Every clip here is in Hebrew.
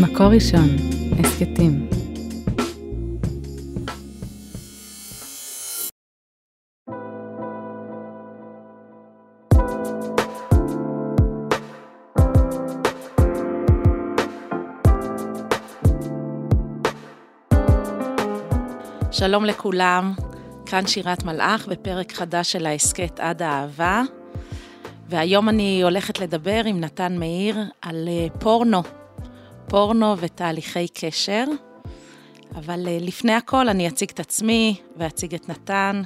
מקור ראשון, הסכתים. שלום לכולם, כאן שירת מלאך בפרק חדש של ההסכת עד האהבה. והיום אני הולכת לדבר עם נתן מאיר על אה, פורנו, פורנו ותהליכי קשר. אבל אה, לפני הכל אני אציג את עצמי ואציג את נתן.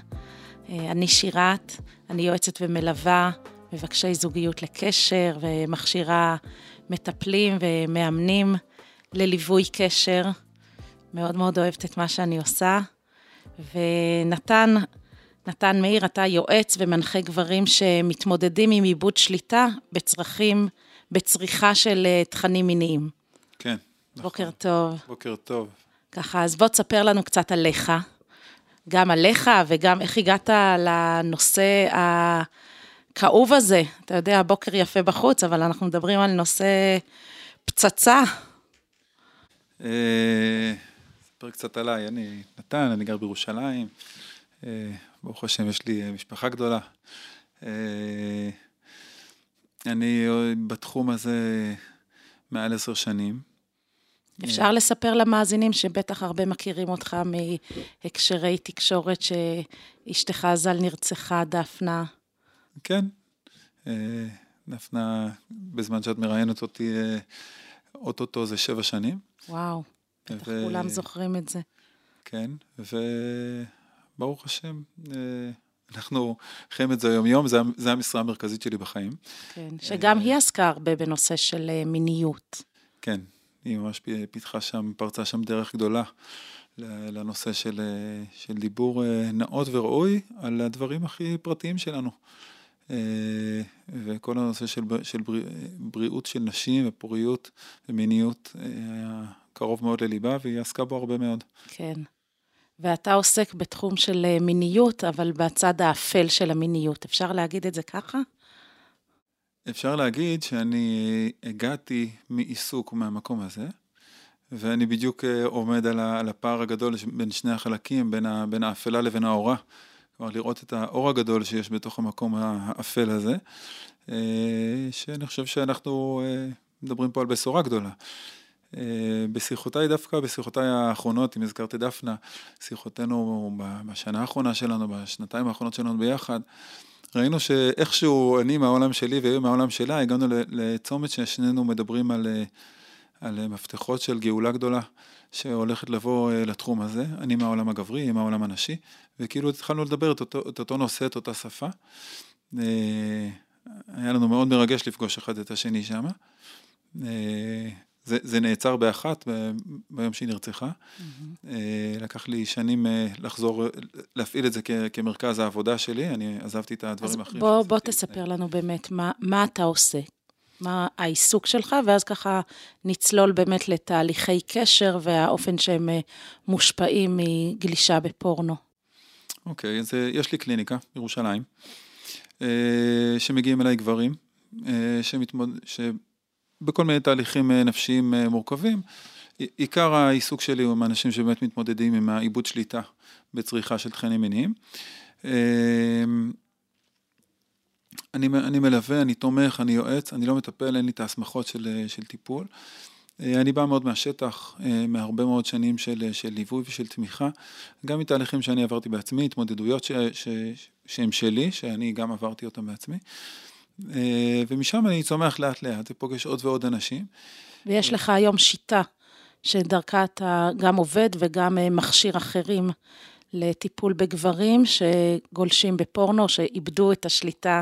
אה, אני שירת, אני יועצת ומלווה מבקשי זוגיות לקשר ומכשירה מטפלים ומאמנים לליווי קשר. מאוד מאוד אוהבת את מה שאני עושה. ונתן, נתן מאיר, אתה יועץ ומנחה גברים שמתמודדים עם עיבוד שליטה בצרכים, בצריכה של אה, תכנים מיניים. כן. נכון. בוקר טוב. בוקר טוב. ככה, אז בוא תספר לנו קצת עליך, גם עליך וגם איך הגעת לנושא הכאוב הזה. אתה יודע, בוקר יפה בחוץ, אבל אנחנו מדברים על נושא פצצה. אה, ספר קצת עליי, אני נתן, אני גר בירושלים, אה, ברוך השם יש לי משפחה גדולה. אה, אני בתחום הזה מעל עשר שנים. אפשר לספר למאזינים שבטח הרבה מכירים אותך מהקשרי תקשורת שאשתך ז"ל נרצחה, דפנה. כן, אה, דפנה, בזמן שאת מראיינת אותי, אוטוטו זה שבע שנים. וואו. בטח ו... כולם זוכרים את זה. כן, וברוך השם, אה, אנחנו חיים את זה יום-יום, זה המשרה המרכזית שלי בחיים. כן, שגם היא עסקה הרבה בנושא של אה, מיניות. כן, היא ממש פיתחה שם, פרצה שם דרך גדולה לנושא של, אה, של דיבור נאות וראוי על הדברים הכי פרטיים שלנו. וכל הנושא של, של בריאות של נשים ופוריות ומיניות היה קרוב מאוד לליבה, והיא עסקה בו הרבה מאוד. כן. ואתה עוסק בתחום של אה, מיניות, אבל בצד האפל של המיניות. אפשר להגיד את זה ככה? אפשר להגיד שאני הגעתי מעיסוק מהמקום הזה, ואני בדיוק אה, עומד על הפער הגדול בין שני החלקים, בין, בין האפלה לבין האורה. כלומר, לראות את האור הגדול שיש בתוך המקום האפל הזה, אה, שאני חושב שאנחנו מדברים פה על בשורה גדולה. אה, בשיחותיי, דווקא בשיחותיי האחרונות, אם הזכרת את דפנה, שיחותינו בשנה האחרונה שלנו, בשנתיים האחרונות שלנו ביחד, ראינו שאיכשהו אני מהעולם שלי והיא מהעולם שלה, הגענו לצומת ששנינו מדברים על, אה, על מפתחות של גאולה גדולה שהולכת לבוא אה, לתחום הזה. אני מהעולם הגברי, היא מהעולם הנשי, וכאילו התחלנו לדבר את אותו, את אותו נושא, את אותה שפה. היה לנו מאוד מרגש לפגוש אחד את השני שם. זה, זה נעצר באחת ביום שהיא נרצחה. Mm-hmm. לקח לי שנים אה, לחזור, להפעיל את זה כ, כמרכז העבודה שלי, אני עזבתי את הדברים האחרים. אז בוא, בוא תספר לנו באמת מה, מה אתה עושה, מה העיסוק שלך, ואז ככה נצלול באמת לתהליכי קשר והאופן שהם אה, מושפעים מגלישה בפורנו. אוקיי, אז יש לי קליניקה בירושלים, שמגיעים אליי גברים, שמתמוד... בכל מיני תהליכים אה, נפשיים אה, מורכבים. עיקר העיסוק שלי הוא עם אנשים שבאמת מתמודדים עם העיבוד שליטה בצריכה של תכנים מיניים. אמ, אני, אני מלווה, אני תומך, אני יועץ, אני לא מטפל, אין לי את ההסמכות של, אה, של טיפול. אני בא מאוד מהשטח, מהרבה מאוד שנים של, של ליווי ושל תמיכה, גם מתהליכים שאני עברתי בעצמי, התמודדויות ש, ש, שהן שלי, שאני גם עברתי אותן בעצמי. אה, ומשם אני צומח לאט לאט ופוגש עוד ועוד אנשים. ויש לך היום שיטה שדרכה אתה גם עובד וגם אה, מכשיר אחרים לטיפול בגברים שגולשים בפורנו, שאיבדו את השליטה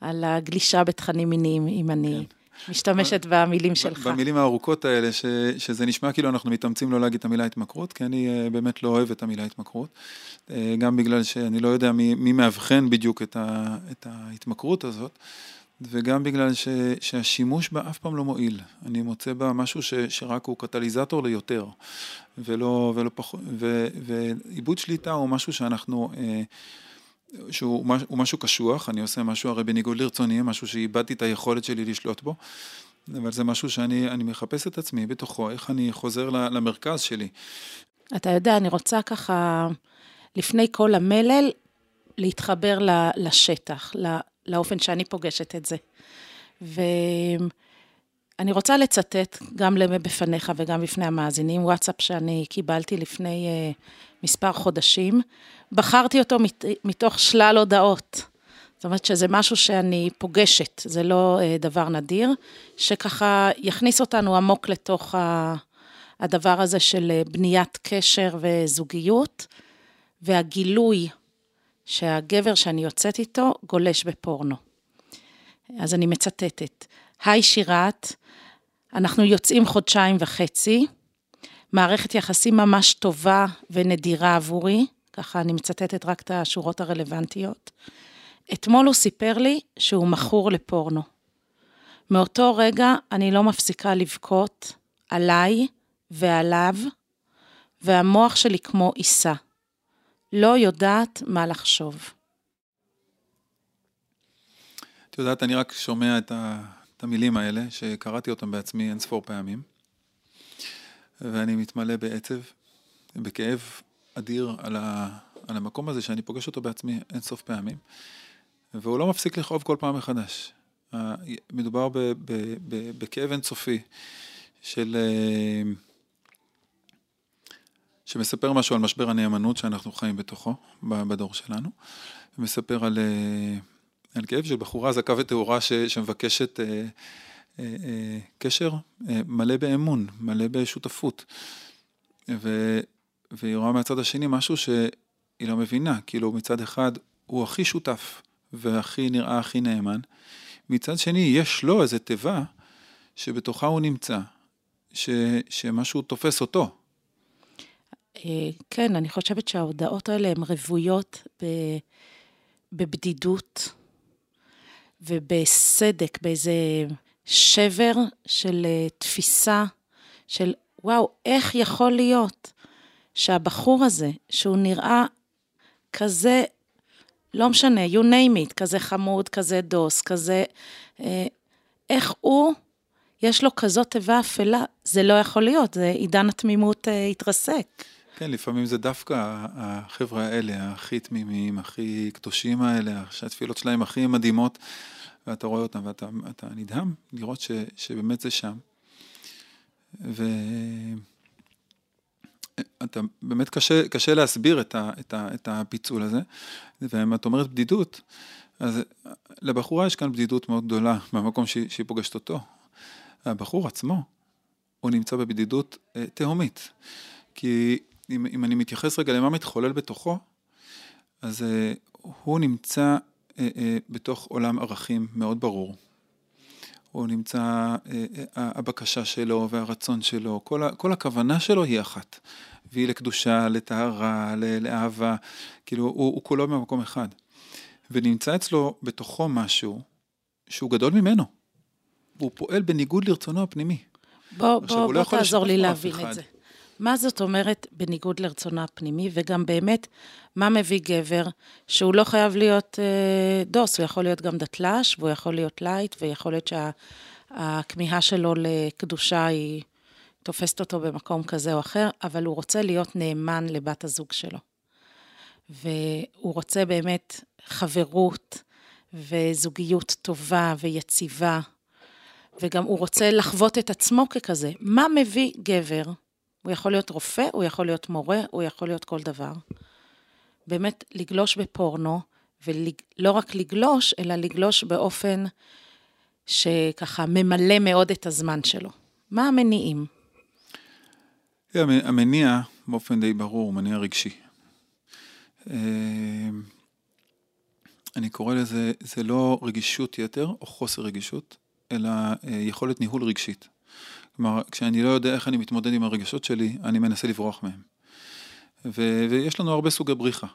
על הגלישה בתכנים מיניים, אם אני... כן. משתמשת במילים שלך. במילים הארוכות האלה, ש, שזה נשמע כאילו אנחנו מתאמצים לא להגיד את המילה התמכרות, כי אני uh, באמת לא אוהב את המילה התמכרות. Uh, גם בגלל שאני לא יודע מי, מי מאבחן בדיוק את, ה, את ההתמכרות הזאת, וגם בגלל ש, שהשימוש בה אף פעם לא מועיל. אני מוצא בה משהו ש, שרק הוא קטליזטור ליותר, ולא, ולא פחות, ועיבוד שליטה הוא משהו שאנחנו... Uh, שהוא משהו קשוח, אני עושה משהו הרי בניגוד לרצוני, משהו שאיבדתי את היכולת שלי לשלוט בו, אבל זה משהו שאני מחפש את עצמי בתוכו, איך אני חוזר למרכז שלי. אתה יודע, אני רוצה ככה, לפני כל המלל, להתחבר לשטח, לאופן שאני פוגשת את זה. ואני רוצה לצטט גם בפניך וגם בפני המאזינים, וואטסאפ שאני קיבלתי לפני uh, מספר חודשים. בחרתי אותו מת, מתוך שלל הודעות. זאת אומרת שזה משהו שאני פוגשת, זה לא uh, דבר נדיר, שככה יכניס אותנו עמוק לתוך ה, הדבר הזה של uh, בניית קשר וזוגיות, והגילוי שהגבר שאני יוצאת איתו גולש בפורנו. אז אני מצטטת. היי שירת, אנחנו יוצאים חודשיים וחצי, מערכת יחסים ממש טובה ונדירה עבורי, ככה אני מצטטת רק את השורות הרלוונטיות. אתמול הוא סיפר לי שהוא מכור לפורנו. מאותו רגע אני לא מפסיקה לבכות עליי ועליו, והמוח שלי כמו עיסה. לא יודעת מה לחשוב. את יודעת, אני רק שומע את, ה, את המילים האלה, שקראתי אותם בעצמי אין ספור פעמים, ואני מתמלא בעצב, בכאב אדיר על, ה, על המקום הזה שאני פוגש אותו בעצמי אין סוף פעמים, והוא לא מפסיק לכאוב כל פעם מחדש. מדובר ב, ב, ב, בכאב אינסופי של... אה, שמספר משהו על משבר הנאמנות שאנחנו חיים בתוכו, בדור שלנו, ומספר על, אה, על כאב של בחורה זכה וטהורה שמבקשת אה, אה, אה, קשר אה, מלא באמון, מלא בשותפות. ו, והיא רואה מהצד השני משהו שהיא לא מבינה, כאילו מצד אחד הוא הכי שותף והכי נראה הכי נאמן, מצד שני יש לו איזה תיבה שבתוכה הוא נמצא, ש, שמשהו תופס אותו. אה, כן, אני חושבת שההודעות האלה הן רוויות בבדידות ובסדק, באיזה שבר של אה, תפיסה של וואו, איך יכול להיות שהבחור הזה, שהוא נראה כזה, לא משנה, you name it, כזה חמוד, כזה דוס, כזה, אה, איך הוא, יש לו כזאת תיבה אפלה, זה לא יכול להיות, זה עידן התמימות התרסק. כן, לפעמים זה דווקא החבר'ה האלה, הכי תמימים, הכי קדושים האלה, שהתפילות שלהם הכי מדהימות, ואתה רואה אותם ואתה נדהם לראות ש, שבאמת זה שם. ואתה באמת קשה, קשה להסביר את, ה, את, ה, את הפיצול הזה, ואם את אומרת בדידות, אז לבחורה יש כאן בדידות מאוד גדולה במקום שהיא, שהיא פוגשת אותו. הבחור עצמו, הוא נמצא בבדידות אה, תהומית. כי אם, אם אני מתייחס רגע למה מתחולל בתוכו, אז uh, הוא נמצא uh, uh, בתוך עולם ערכים מאוד ברור. הוא נמצא, uh, uh, הבקשה שלו והרצון שלו, כל, ה, כל הכוונה שלו היא אחת. והיא לקדושה, לטהרה, לאהבה, כאילו הוא, הוא כולו במקום אחד. ונמצא אצלו בתוכו משהו שהוא גדול ממנו. הוא פועל בניגוד לרצונו הפנימי. בוא, בוא, לא בוא תעזור לי להבין את זה. מה זאת אומרת בניגוד לרצונו הפנימי, וגם באמת, מה מביא גבר שהוא לא חייב להיות אה, דוס, הוא יכול להיות גם דתל"ש, והוא יכול להיות light, ויכול להיות שהכמיהה שה, שלו לקדושה היא תופסת אותו במקום כזה או אחר, אבל הוא רוצה להיות נאמן לבת הזוג שלו. והוא רוצה באמת חברות וזוגיות טובה ויציבה, וגם הוא רוצה לחוות את עצמו ככזה. מה מביא גבר הוא יכול להיות רופא, הוא יכול להיות מורה, הוא יכול להיות כל דבר. באמת, לגלוש בפורנו, ולא רק לגלוש, אלא לגלוש באופן שככה ממלא מאוד את הזמן שלו. מה המניעים? המניע, באופן די ברור, הוא מניע רגשי. אה, אני קורא לזה, זה לא רגישות יתר או חוסר רגישות, אלא אה, יכולת ניהול רגשית. כלומר, כשאני לא יודע איך אני מתמודד עם הרגשות שלי, אני מנסה לברוח מהם. ו- ויש לנו הרבה סוגי בריחה.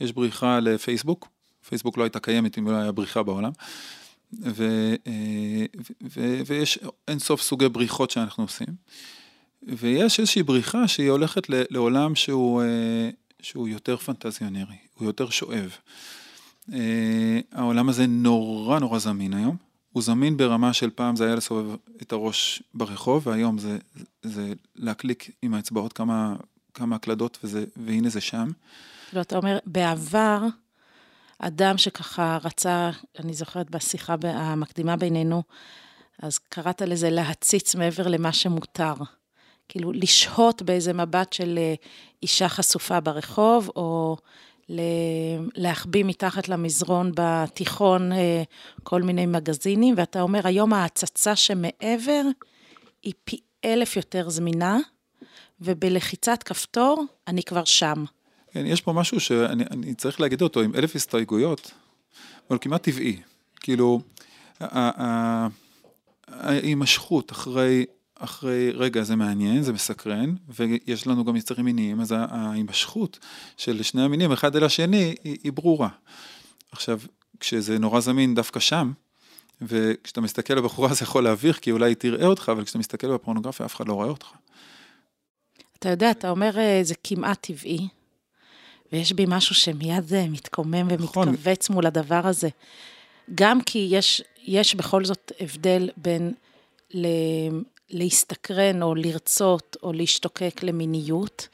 יש בריחה לפייסבוק, פייסבוק לא הייתה קיימת אם לא היה בריחה בעולם, ו- אה, ו- ויש אין סוף סוגי בריחות שאנחנו עושים. ויש איזושהי בריחה שהיא הולכת לעולם שהוא, אה, שהוא יותר פנטזיונרי, הוא יותר שואב. אה, העולם הזה נורא נורא זמין היום, הוא זמין ברמה של פעם זה היה לסובב את הראש ברחוב, והיום זה, זה להקליק עם האצבעות כמה, כמה הקלדות, וזה, והנה זה שם. לא, אתה אומר, בעבר, אדם שככה רצה, אני זוכרת בשיחה המקדימה בינינו, אז קראת לזה להציץ מעבר למה שמותר. כאילו, לשהות באיזה מבט של אה, אישה חשופה ברחוב, או להחביא מתחת למזרון בתיכון אה, כל מיני מגזינים, ואתה אומר, היום ההצצה שמעבר היא פי אלף יותר זמינה, ובלחיצת כפתור אני כבר שם. כן, יש פה משהו שאני צריך להגיד אותו עם אלף הסתייגויות, אבל כמעט טבעי. כאילו, ההימשכות אחרי אחרי רגע זה מעניין, זה מסקרן, ויש לנו גם יצרים מיניים, אז ההימשכות של שני המינים אחד אל השני היא, היא ברורה. עכשיו, כשזה נורא זמין דווקא שם, וכשאתה מסתכל על הבחורה זה יכול להביך, כי אולי היא תראה אותך, אבל כשאתה מסתכל בפורנוגרפיה אף אחד לא רואה אותך. אתה יודע, אתה אומר אה, זה כמעט טבעי, ויש בי משהו שמיד אה, מתקומם נכון. ומתכווץ נכון. מול הדבר הזה. גם כי יש, יש בכל זאת הבדל בין להסתקרן או לרצות או להשתוקק למיניות,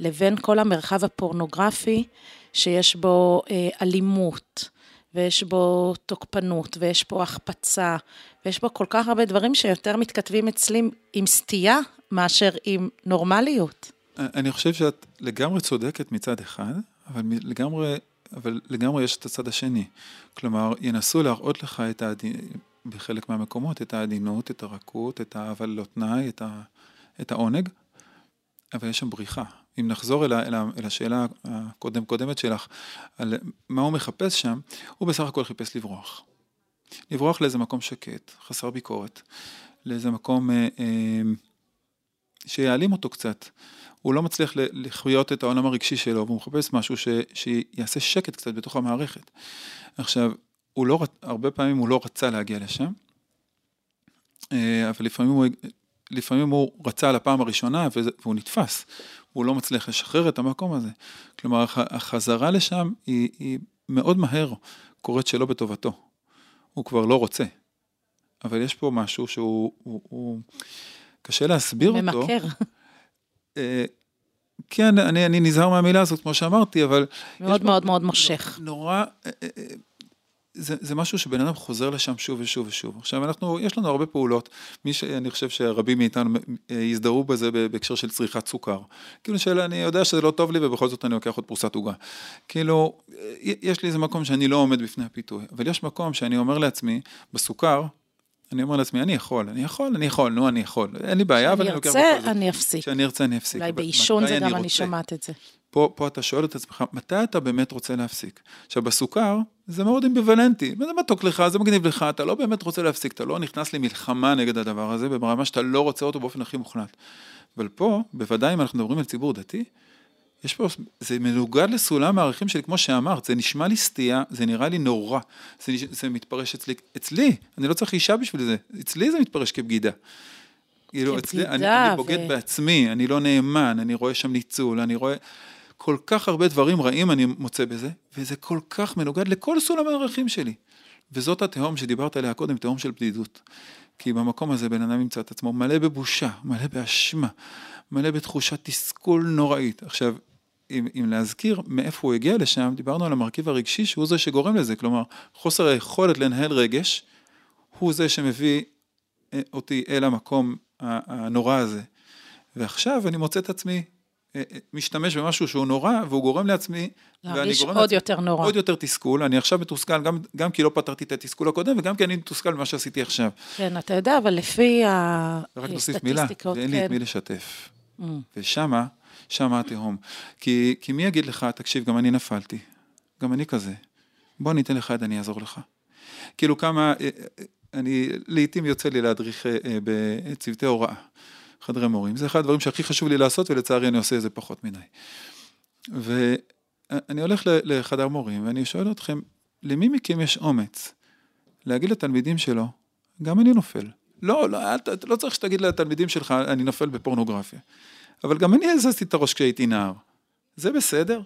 לבין כל המרחב הפורנוגרפי שיש בו אה, אלימות, ויש בו תוקפנות, ויש בו החפצה, ויש בו כל כך הרבה דברים שיותר מתכתבים אצלי עם סטייה מאשר עם נורמליות. אני חושב שאת לגמרי צודקת מצד אחד, אבל לגמרי, אבל לגמרי יש את הצד השני. כלומר, ינסו להראות לך את הדין, בחלק מהמקומות, את העדינות, את הרכות, את האהבה ללא תנאי, את, ה, את העונג, אבל יש שם בריחה. אם נחזור אל, אל, אל השאלה הקודם-קודמת שלך, על מה הוא מחפש שם, הוא בסך הכל חיפש לברוח. לברוח לאיזה מקום שקט, חסר ביקורת, לאיזה מקום אה, אה, שיעלים אותו קצת. הוא לא מצליח לחיות את העולם הרגשי שלו, והוא מחפש משהו ש, שיעשה שקט קצת בתוך המערכת. עכשיו, הוא לא, הרבה פעמים הוא לא רצה להגיע לשם, אה, אבל לפעמים הוא, לפעמים הוא רצה לפעם הראשונה והוא נתפס, הוא לא מצליח לשחרר את המקום הזה. כלומר, החזרה לשם היא, היא מאוד מהר קורית שלא בטובתו. הוא כבר לא רוצה. אבל יש פה משהו שהוא, הוא, הוא, קשה להסביר ממכר. אותו. ממכר. אה, כן, אני, אני נזהר מהמילה הזאת, כמו שאמרתי, אבל... מאוד מאוד מאוד מושך. נורא, אה, זה, זה משהו שבן אדם חוזר לשם שוב ושוב ושוב. עכשיו, אנחנו, יש לנו הרבה פעולות, מי שאני חושב שרבים מאיתנו אה, יזדהו בזה בהקשר של צריכת סוכר. כאילו, של אני יודע שזה לא טוב לי ובכל זאת אני לוקח עוד פרוסת עוגה. כאילו, אה, יש לי איזה מקום שאני לא עומד בפני הפיתוי, אבל יש מקום שאני אומר לעצמי, בסוכר, אני אומר לעצמי, אני יכול, אני יכול, אני יכול, נו, אני יכול. אין לי בעיה, אבל אני לוקח... כשאני ארצה, אני אפסיק. כשאני ארצה, אני אפסיק. אולי בעישון זה גם, אני שומעת את זה. פה, פה אתה שואל את עצמך, מתי אתה באמת רוצה להפסיק? עכשיו, בסוכר, זה מאוד אמביוולנטי, זה מתוק לך, זה מגניב לך, אתה לא באמת רוצה להפסיק, אתה לא נכנס למלחמה נגד הדבר הזה, ברמה שאתה לא רוצה אותו באופן הכי מוחלט. אבל פה, בוודאי אם אנחנו מדברים על ציבור דתי, יש פה, זה מנוגד לסולם הערכים שלי, כמו שאמרת, זה נשמע לי סטייה, זה נראה לי נורא, זה, זה מתפרש אצלי, אצלי, אני לא צריך אישה בשביל זה, אצלי זה מתפרש כבגידה. כאילו, אצלי, אני, אני בוגד ו... בעצמי, אני לא נאמן, אני רואה שם ניצול, אני רואה... כל כך הרבה דברים רעים אני מוצא בזה, וזה כל כך מנוגד לכל סולם הערכים שלי. וזאת התהום שדיברת עליה קודם, תהום של בדידות. כי במקום הזה בן אדם ימצא את עצמו מלא בבושה, מלא באשמה, מלא בתחושת תסכול נוראית. עכשיו, אם, אם להזכיר מאיפה הוא הגיע לשם, דיברנו על המרכיב הרגשי שהוא זה שגורם לזה, כלומר, חוסר היכולת לנהל רגש, הוא זה שמביא אה, אותי אל המקום הנורא הזה. ועכשיו אני מוצא את עצמי אה, אה, משתמש במשהו שהוא נורא, והוא גורם לעצמי, להרגיש עוד לעצמי, יותר נורא. עוד יותר תסכול. אני עכשיו מתוסכל, גם, גם כי לא פתרתי את התסכול הקודם, וגם כי אני מתוסכל במה שעשיתי עכשיו. כן, אתה יודע, אבל לפי הסטטיסטיקות... רק נוסיף מילה, ואין כן. לי את מי לשתף. Mm. ושמה, שמה התהום. כי, כי מי יגיד לך, תקשיב, גם אני נפלתי. גם אני כזה. בוא אני אתן לך יד, אני אעזור לך. כאילו כמה, אה, אני לעתים יוצא לי להדריך בצוותי הוראה. חדרי מורים. זה אחד הדברים שהכי חשוב לי לעשות, ולצערי אני עושה את זה פחות מדי. ואני הולך לחדר מורים, ואני שואל אתכם, למי מכם יש אומץ להגיד לתלמידים שלו, גם אני נופל. לא, לא, לא צריך שתגיד לתלמידים שלך, אני נופל בפורנוגרפיה. אבל גם אני הזזתי את הראש כשהייתי נער. זה בסדר?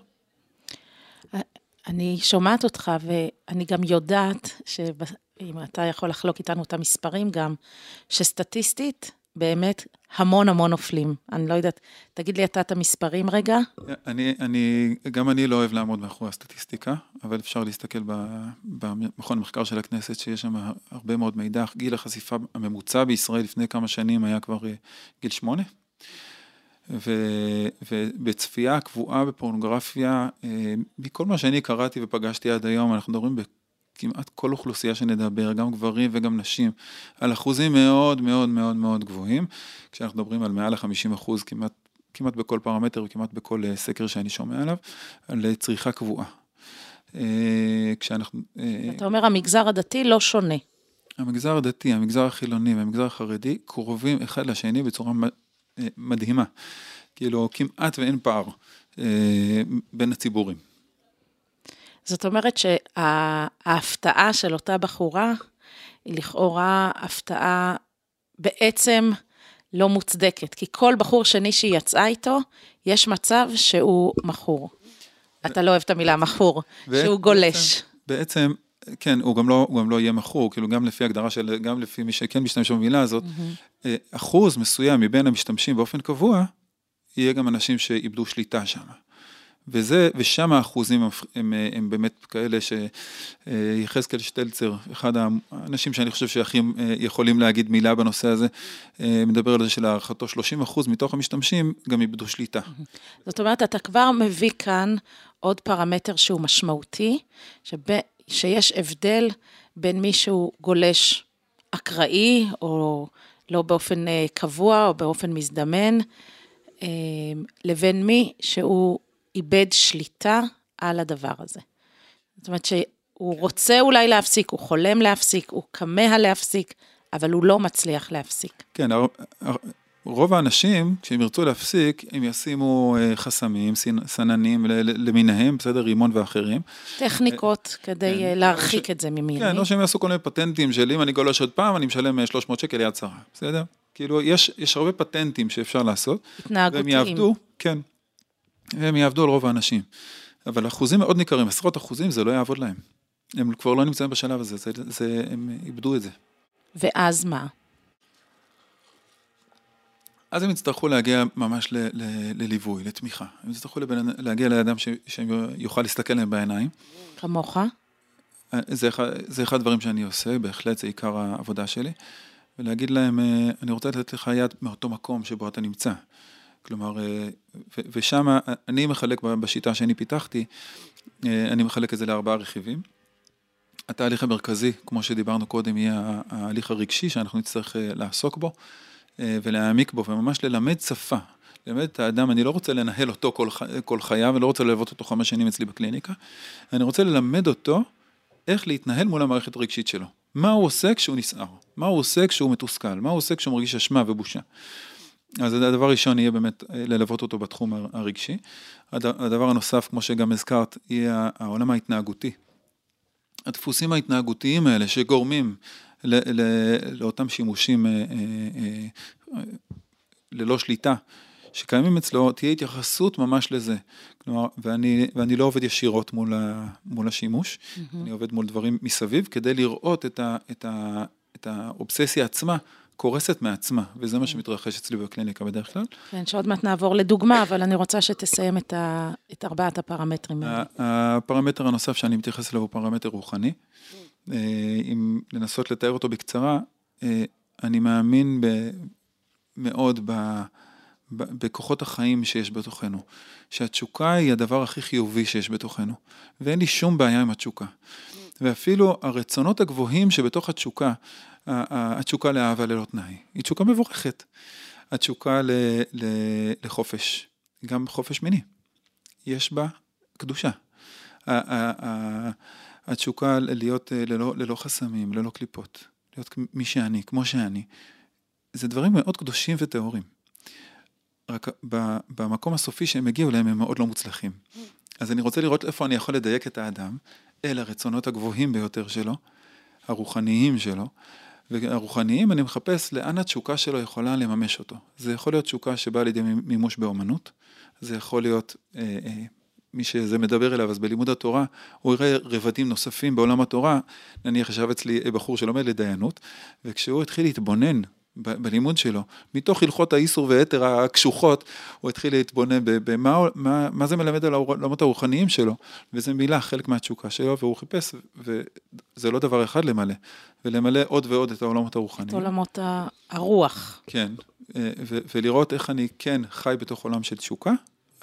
אני שומעת אותך, ואני גם יודעת. אם אתה יכול לחלוק איתנו את המספרים גם, שסטטיסטית, באמת המון המון נופלים. אני לא יודעת, תגיד לי אתה את המספרים רגע. אני, אני, גם אני לא אוהב לעמוד מאחורי הסטטיסטיקה, אבל אפשר להסתכל במכון המחקר של הכנסת, שיש שם הרבה מאוד מידע. גיל החשיפה הממוצע בישראל לפני כמה שנים היה כבר אה, גיל שמונה. ו, ובצפייה קבועה בפורנוגרפיה, אה, מכל מה שאני קראתי ופגשתי עד היום, אנחנו מדברים כמעט כל אוכלוסייה שנדבר, גם גברים וגם נשים, על אחוזים מאוד מאוד מאוד מאוד גבוהים, כשאנחנו מדברים על מעל ל-50 אחוז כמעט, כמעט בכל פרמטר וכמעט בכל אה, סקר שאני שומע עליו, על אה, צריכה קבועה. כשאנחנו... אתה אומר המגזר הדתי לא שונה. המגזר הדתי, המגזר החילוני והמגזר החרדי קרובים אחד לשני בצורה מדהימה. כאילו, כמעט ואין פער בין הציבורים. זאת אומרת שההפתעה של אותה בחורה היא לכאורה הפתעה בעצם לא מוצדקת, כי כל בחור שני שהיא יצאה איתו, יש מצב שהוא מכור. אתה לא אוהב את המילה מכור, שהוא גולש. בעצם, כן, הוא גם, לא, הוא גם לא יהיה מכור, כאילו גם לפי הגדרה של, גם לפי מי שכן משתמש במילה הזאת, אה, אחוז מסוים מבין המשתמשים באופן קבוע, יהיה גם אנשים שאיבדו שליטה שם. וזה, ושם האחוזים הם, הם, הם באמת כאלה שיחזקאל שטלצר, אחד האנשים שאני חושב שהכי אה, יכולים להגיד מילה בנושא הזה, אה, מדבר על זה שלהערכתו 30 אחוז מתוך המשתמשים גם איבדו שליטה. זאת אומרת, אתה כבר מביא כאן עוד פרמטר שהוא משמעותי, שב, שיש הבדל בין מישהו גולש אקראי, או לא באופן אה, קבוע, או באופן מזדמן, לבין מי שהוא איבד שליטה על הדבר הזה. זאת אומרת שהוא רוצה אולי להפסיק, הוא חולם להפסיק, הוא כמה להפסיק, אבל הוא לא מצליח להפסיק. כן, רוב האנשים, כשהם ירצו להפסיק, הם ישימו אה, חסמים, סננים למיניהם, בסדר, רימון ואחרים. טכניקות אה, כדי כן, להרחיק את זה ממני. כן, או שהם יעשו כל מיני פטנטים של אם אני גולש עוד פעם, אני משלם 300 שקל יד שרה, בסדר? כאילו, יש, יש הרבה פטנטים שאפשר לעשות. התנהגותיים. והם יעבדו, כן, והם יעבדו על רוב האנשים. אבל אחוזים מאוד ניכרים, עשרות אחוזים, זה לא יעבוד להם. הם כבר לא נמצאים בשלב הזה, זה, זה, הם איבדו את זה. ואז מה? אז הם יצטרכו להגיע ממש ל, ל, לליווי, לתמיכה. הם יצטרכו לבן, להגיע לאדם ש, שיוכל להסתכל להם בעיניים. כמוך? זה אחד, זה אחד הדברים שאני עושה, בהחלט זה עיקר העבודה שלי. ולהגיד להם, אה, אני רוצה לתת לך יד מאותו מקום שבו אתה נמצא. כלומר, אה, ושם אני מחלק בשיטה שאני פיתחתי, אה, אני מחלק את זה לארבעה רכיבים. התהליך המרכזי, כמו שדיברנו קודם, יהיה ההליך הרגשי שאנחנו נצטרך אה, לעסוק בו ולהעמיק בו וממש ללמד שפה. ללמד את האדם, אני לא רוצה לנהל אותו כל, כל חייו ולא רוצה ללוות אותו חמש שנים אצלי בקליניקה, אני רוצה ללמד אותו איך להתנהל מול המערכת הרגשית שלו. מה הוא עושה כשהוא נסער? מה הוא עושה כשהוא מתוסכל? מה הוא עושה כשהוא מרגיש אשמה ובושה? אז הדבר הראשון יהיה באמת אה, ללוות אותו בתחום הרגשי. הדבר הנוסף, כמו שגם הזכרת, יהיה העולם ההתנהגותי. הדפוסים ההתנהגותיים האלה שגורמים ל- ל- לאותם שימושים אה, אה, ללא שליטה, שקיימים אצלו, תהיה התייחסות ממש לזה. כלומר, ואני, ואני לא עובד ישירות מול, ה, מול השימוש, mm-hmm. אני עובד מול דברים מסביב, כדי לראות את, ה, את, ה, את האובססיה עצמה. קורסת מעצמה, וזה מה שמתרחש אצלי בקליניקה בדרך כלל. כן, שעוד מעט נעבור לדוגמה, אבל אני רוצה שתסיים את, ה, את ארבעת הפרמטרים האלה. הפרמטר הנוסף שאני מתייחס אליו הוא פרמטר רוחני. אה, אם לנסות לתאר אותו בקצרה, אה, אני מאמין ב, מאוד ב, ב, בכוחות החיים שיש בתוכנו, שהתשוקה היא הדבר הכי חיובי שיש בתוכנו, ואין לי שום בעיה עם התשוקה. ואפילו הרצונות הגבוהים שבתוך התשוקה, התשוקה לאהבה ללא תנאי, היא תשוקה מבורכת. התשוקה ל, ל, לחופש, גם חופש מיני, יש בה קדושה. התשוקה להיות אה, ללא, ללא חסמים, ללא קליפות, להיות מי שאני, כמו שאני, זה דברים מאוד קדושים וטהורים. רק במקום הסופי שהם הגיעו אליהם הם מאוד לא מוצלחים. אז אני רוצה לראות איפה אני יכול לדייק את האדם אל הרצונות הגבוהים ביותר שלו, הרוחניים שלו, והרוחניים אני מחפש לאן התשוקה שלו יכולה לממש אותו. זה יכול להיות תשוקה שבאה לידי מימוש באומנות, זה יכול להיות אה, אה, מי שזה מדבר אליו, אז בלימוד התורה, הוא יראה רבדים נוספים בעולם התורה. נניח ישב אצלי בחור שלומד לדיינות, וכשהוא התחיל להתבונן בלימוד שלו, מתוך הלכות האיסור והיתר הקשוחות, הוא התחיל להתבונן במה מה, מה זה מלמד על העולמות הרוחניים שלו, וזה מילה, חלק מהתשוקה שלו, והוא חיפש, וזה לא דבר אחד למלא, ולמלא עוד ועוד את העולמות הרוחניים. את עולמות הרוח. כן, ולראות איך אני כן חי בתוך עולם של תשוקה,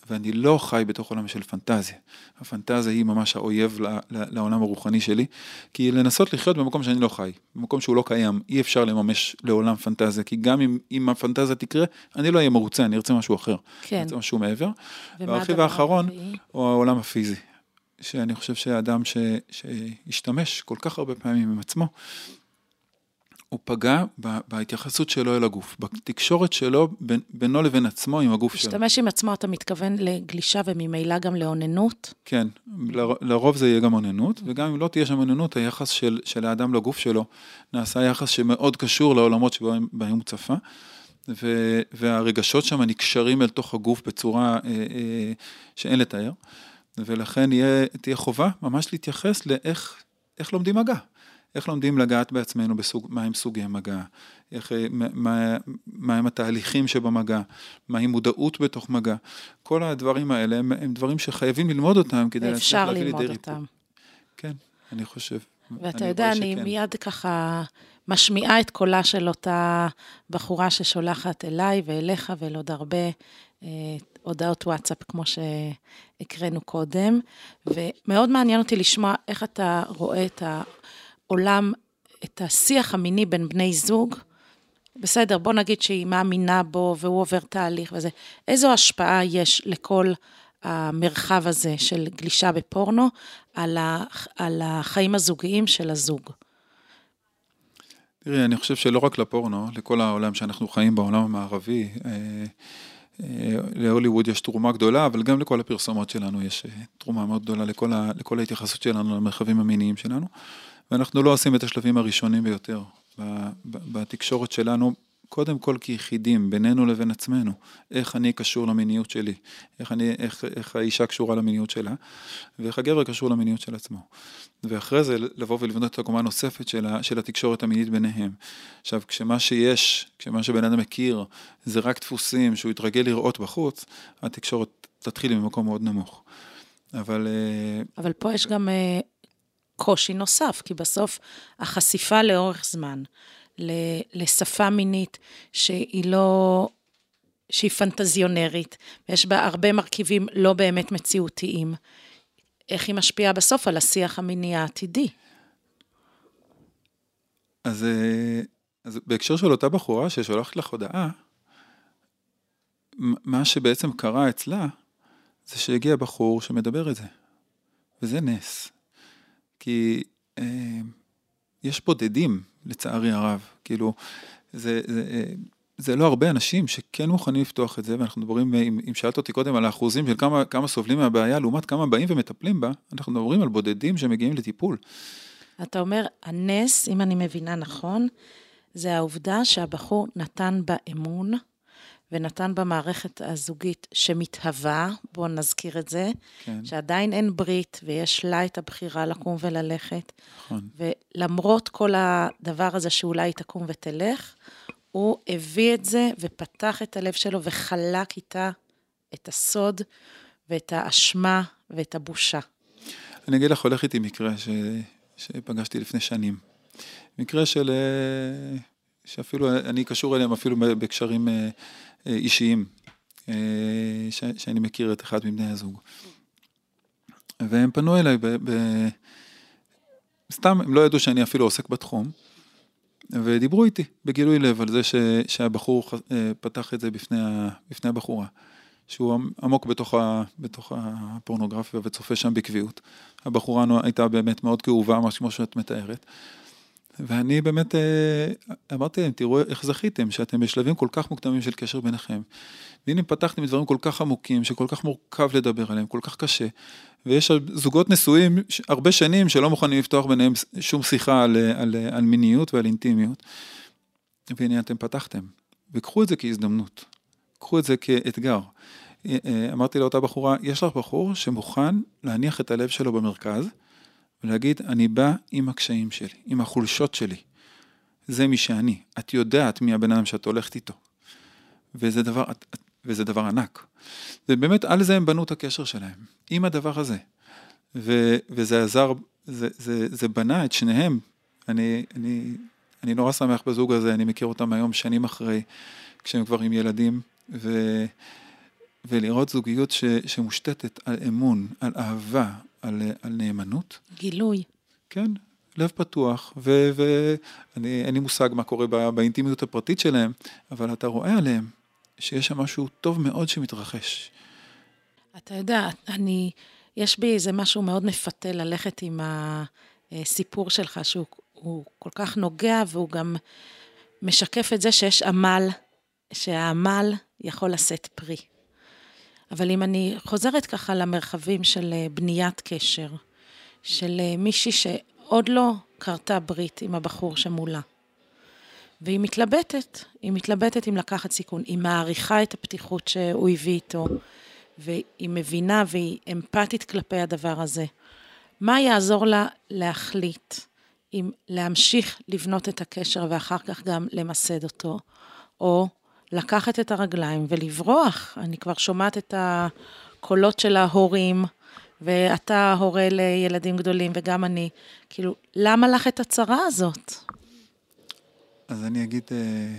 ואני לא חי בתוך עולם של פנטזיה. הפנטזיה היא ממש האויב לעולם הרוחני שלי, כי לנסות לחיות במקום שאני לא חי, במקום שהוא לא קיים, אי אפשר לממש לעולם פנטזיה, כי גם אם, אם הפנטזיה תקרה, אני לא אהיה מרוצה, אני ארצה משהו אחר. כן. אני ארצה משהו מעבר. והרכיב האחרון הוא העולם הפיזי, שאני חושב שהאדם שהשתמש כל כך הרבה פעמים עם עצמו, הוא פגע בהתייחסות שלו אל הגוף, בתקשורת שלו בינו לבין עצמו עם הגוף שלו. להשתמש עם עצמו, אתה מתכוון לגלישה וממילא גם לאוננות? כן, לרוב זה יהיה גם אוננות, וגם אם לא תהיה שם אוננות, היחס של, של האדם לגוף שלו נעשה יחס שמאוד קשור לעולמות שבהם הוא צפה, ו, והרגשות שם נקשרים אל תוך הגוף בצורה אה, אה, שאין לתאר, ולכן יהיה, תהיה חובה ממש להתייחס לאיך לומדים מגע. איך לומדים לגעת בעצמנו בסוג, מהם סוגי מגע, איך, אה, מה, מהם התהליכים שבמגע, מהי מודעות בתוך מגע. כל הדברים האלה הם, הם דברים שחייבים ללמוד אותם כדי להצליח להביא לידי ריפוי. אפשר ללמוד אותם. כן, אני חושב. ואתה יודע, אני שכן. מיד ככה משמיעה את קולה של אותה בחורה ששולחת אליי ואליך ואל עוד הרבה אה, הודעות וואטסאפ, כמו שהקראנו קודם, ומאוד מעניין אותי לשמוע איך אתה רואה את ה... העולם, את השיח המיני בין בני זוג, בסדר, בוא נגיד שהיא מאמינה בו והוא עובר תהליך וזה, איזו השפעה יש לכל המרחב הזה של גלישה בפורנו על, ה, על החיים הזוגיים של הזוג? תראי, אני חושב שלא רק לפורנו, לכל העולם שאנחנו חיים בעולם המערבי, אה, אה, להוליווד יש תרומה גדולה, אבל גם לכל הפרסומות שלנו יש אה, תרומה מאוד גדולה לכל, ה, לכל ההתייחסות שלנו למרחבים המיניים שלנו. ואנחנו לא עושים את השלבים הראשונים ביותר בתקשורת שלנו, קודם כל כיחידים, בינינו לבין עצמנו, איך אני קשור למיניות שלי, איך, אני, איך, איך האישה קשורה למיניות שלה, ואיך הגבר קשור למיניות של עצמו. ואחרי זה לבוא ולבנות את הקומה הנוספת של, של התקשורת המינית ביניהם. עכשיו, כשמה שיש, כשמה שבן אדם מכיר, זה רק דפוסים שהוא יתרגל לראות בחוץ, התקשורת תתחיל ממקום מאוד נמוך. אבל... אה, אבל פה יש גם אה, קושי נוסף, כי בסוף החשיפה לאורך זמן לשפה מינית שהיא לא, שהיא פנטזיונרית, ויש בה הרבה מרכיבים לא באמת מציאותיים, איך היא משפיעה בסוף על השיח המיני העתידי? אז, אה, אז בהקשר של אותה בחורה ששולחת לך הודעה, מה שבעצם קרה אצלה, זה שהגיע בחור שמדבר את זה. וזה נס. כי אה, יש בודדים, לצערי הרב, כאילו, זה, זה, אה, זה לא הרבה אנשים שכן מוכנים לפתוח את זה, ואנחנו מדברים, אם, אם שאלת אותי קודם על האחוזים של כמה, כמה סובלים מהבעיה, לעומת כמה באים ומטפלים בה, אנחנו מדברים על בודדים שמגיעים לטיפול. אתה אומר, הנס, אם אני מבינה נכון, זה העובדה שהבחור נתן בה אמון, ונתן במערכת הזוגית שמתהווה, בואו נזכיר את זה, כן. שעדיין אין ברית ויש לה את הבחירה לקום וללכת. נכון. ולמרות כל הדבר הזה שאולי היא תקום ותלך, הוא הביא את זה ופתח את הלב שלו וחלק איתה את הסוד ואת האשמה ואת הבושה. אני אגיד לך, הולך איתי מקרה ש... שפגשתי לפני שנים. מקרה של... שאפילו אני קשור אליהם אפילו בקשרים אה, אה, אישיים, אה, שאני מכיר את אחד מבני הזוג. והם פנו אליי, ב, ב, סתם, הם לא ידעו שאני אפילו עוסק בתחום, ודיברו איתי בגילוי לב על זה ש, שהבחור פתח את זה בפני, ה, בפני הבחורה, שהוא עמוק בתוך, ה, בתוך הפורנוגרפיה וצופה שם בקביעות. הבחורה הייתה באמת מאוד כאובה, ממש כמו שאת מתארת. ואני באמת אה, אמרתי להם, תראו איך זכיתם, שאתם בשלבים כל כך מוקדמים של קשר ביניכם. והנה פתחתם דברים כל כך עמוקים, שכל כך מורכב לדבר עליהם, כל כך קשה. ויש זוגות נשואים הרבה שנים שלא מוכנים לפתוח ביניהם שום שיחה על, על, על מיניות ועל אינטימיות. והנה אתם פתחתם. וקחו את זה כהזדמנות, קחו את זה כאתגר. אמרתי לאותה בחורה, יש לך בחור שמוכן להניח את הלב שלו במרכז, ולהגיד, אני בא עם הקשיים שלי, עם החולשות שלי. זה מי שאני. את יודעת מי הבן אדם שאת הולכת איתו. וזה דבר, וזה דבר ענק. ובאמת, על זה הם בנו את הקשר שלהם, עם הדבר הזה. ו, וזה עזר, זה, זה, זה בנה את שניהם. אני, אני, אני נורא שמח בזוג הזה, אני מכיר אותם היום שנים אחרי, כשהם כבר עם ילדים, ו, ולראות זוגיות ש, שמושתתת על אמון, על אהבה, על, על נאמנות. גילוי. כן, לב פתוח, ואני, אין לי מושג מה קורה בא, באינטימיות הפרטית שלהם, אבל אתה רואה עליהם שיש שם משהו טוב מאוד שמתרחש. אתה יודע, אני, יש בי איזה משהו מאוד מפתה ללכת עם הסיפור שלך, שהוא כל כך נוגע והוא גם משקף את זה שיש עמל, שהעמל יכול לשאת פרי. אבל אם אני חוזרת ככה למרחבים של אה, בניית קשר, של אה, מישהי שעוד לא כרתה ברית עם הבחור שמולה, והיא מתלבטת, היא מתלבטת אם לקחת סיכון, היא מעריכה את הפתיחות שהוא הביא איתו, והיא מבינה והיא אמפתית כלפי הדבר הזה. מה יעזור לה להחליט אם להמשיך לבנות את הקשר ואחר כך גם למסד אותו, או לקחת את הרגליים ולברוח. אני כבר שומעת את הקולות של ההורים, ואתה הורה לילדים גדולים וגם אני. כאילו, למה לך את הצרה הזאת? אז אני אגיד, אה,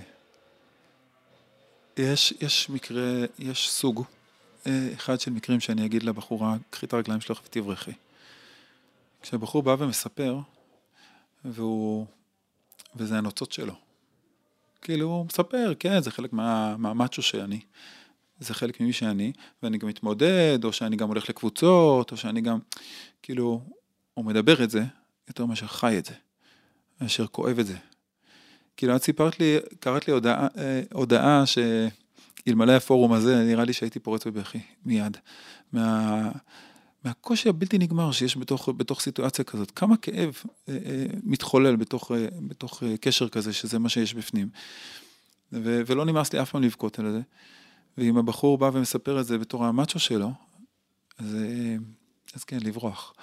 יש, יש מקרה, יש סוג אה, אחד של מקרים שאני אגיד לבחורה, קחי את הרגליים שלך ותברחי. כשהבחור בא ומספר, והוא, וזה הנוצות שלו. כאילו, הוא מספר, כן, זה חלק מה, מהמאצ'ו שאני. זה חלק ממי שאני, ואני גם מתמודד, או שאני גם הולך לקבוצות, או שאני גם, כאילו, הוא מדבר את זה יותר מאשר חי את זה, מאשר כואב את זה. כאילו, את סיפרת לי, קראת לי הודעה, אה, הודעה שאלמלא הפורום הזה, נראה לי שהייתי פורץ בבכי, מיד. מה... מהקושי הבלתי נגמר שיש בתוך, בתוך סיטואציה כזאת. כמה כאב אה, אה, מתחולל בתוך, אה, בתוך אה, קשר כזה, שזה מה שיש בפנים. ו, ולא נמאס לי אף פעם לבכות על זה. ואם הבחור בא ומספר את זה בתור המאצ'ו שלו, אז, אה, אז כן, לברוח.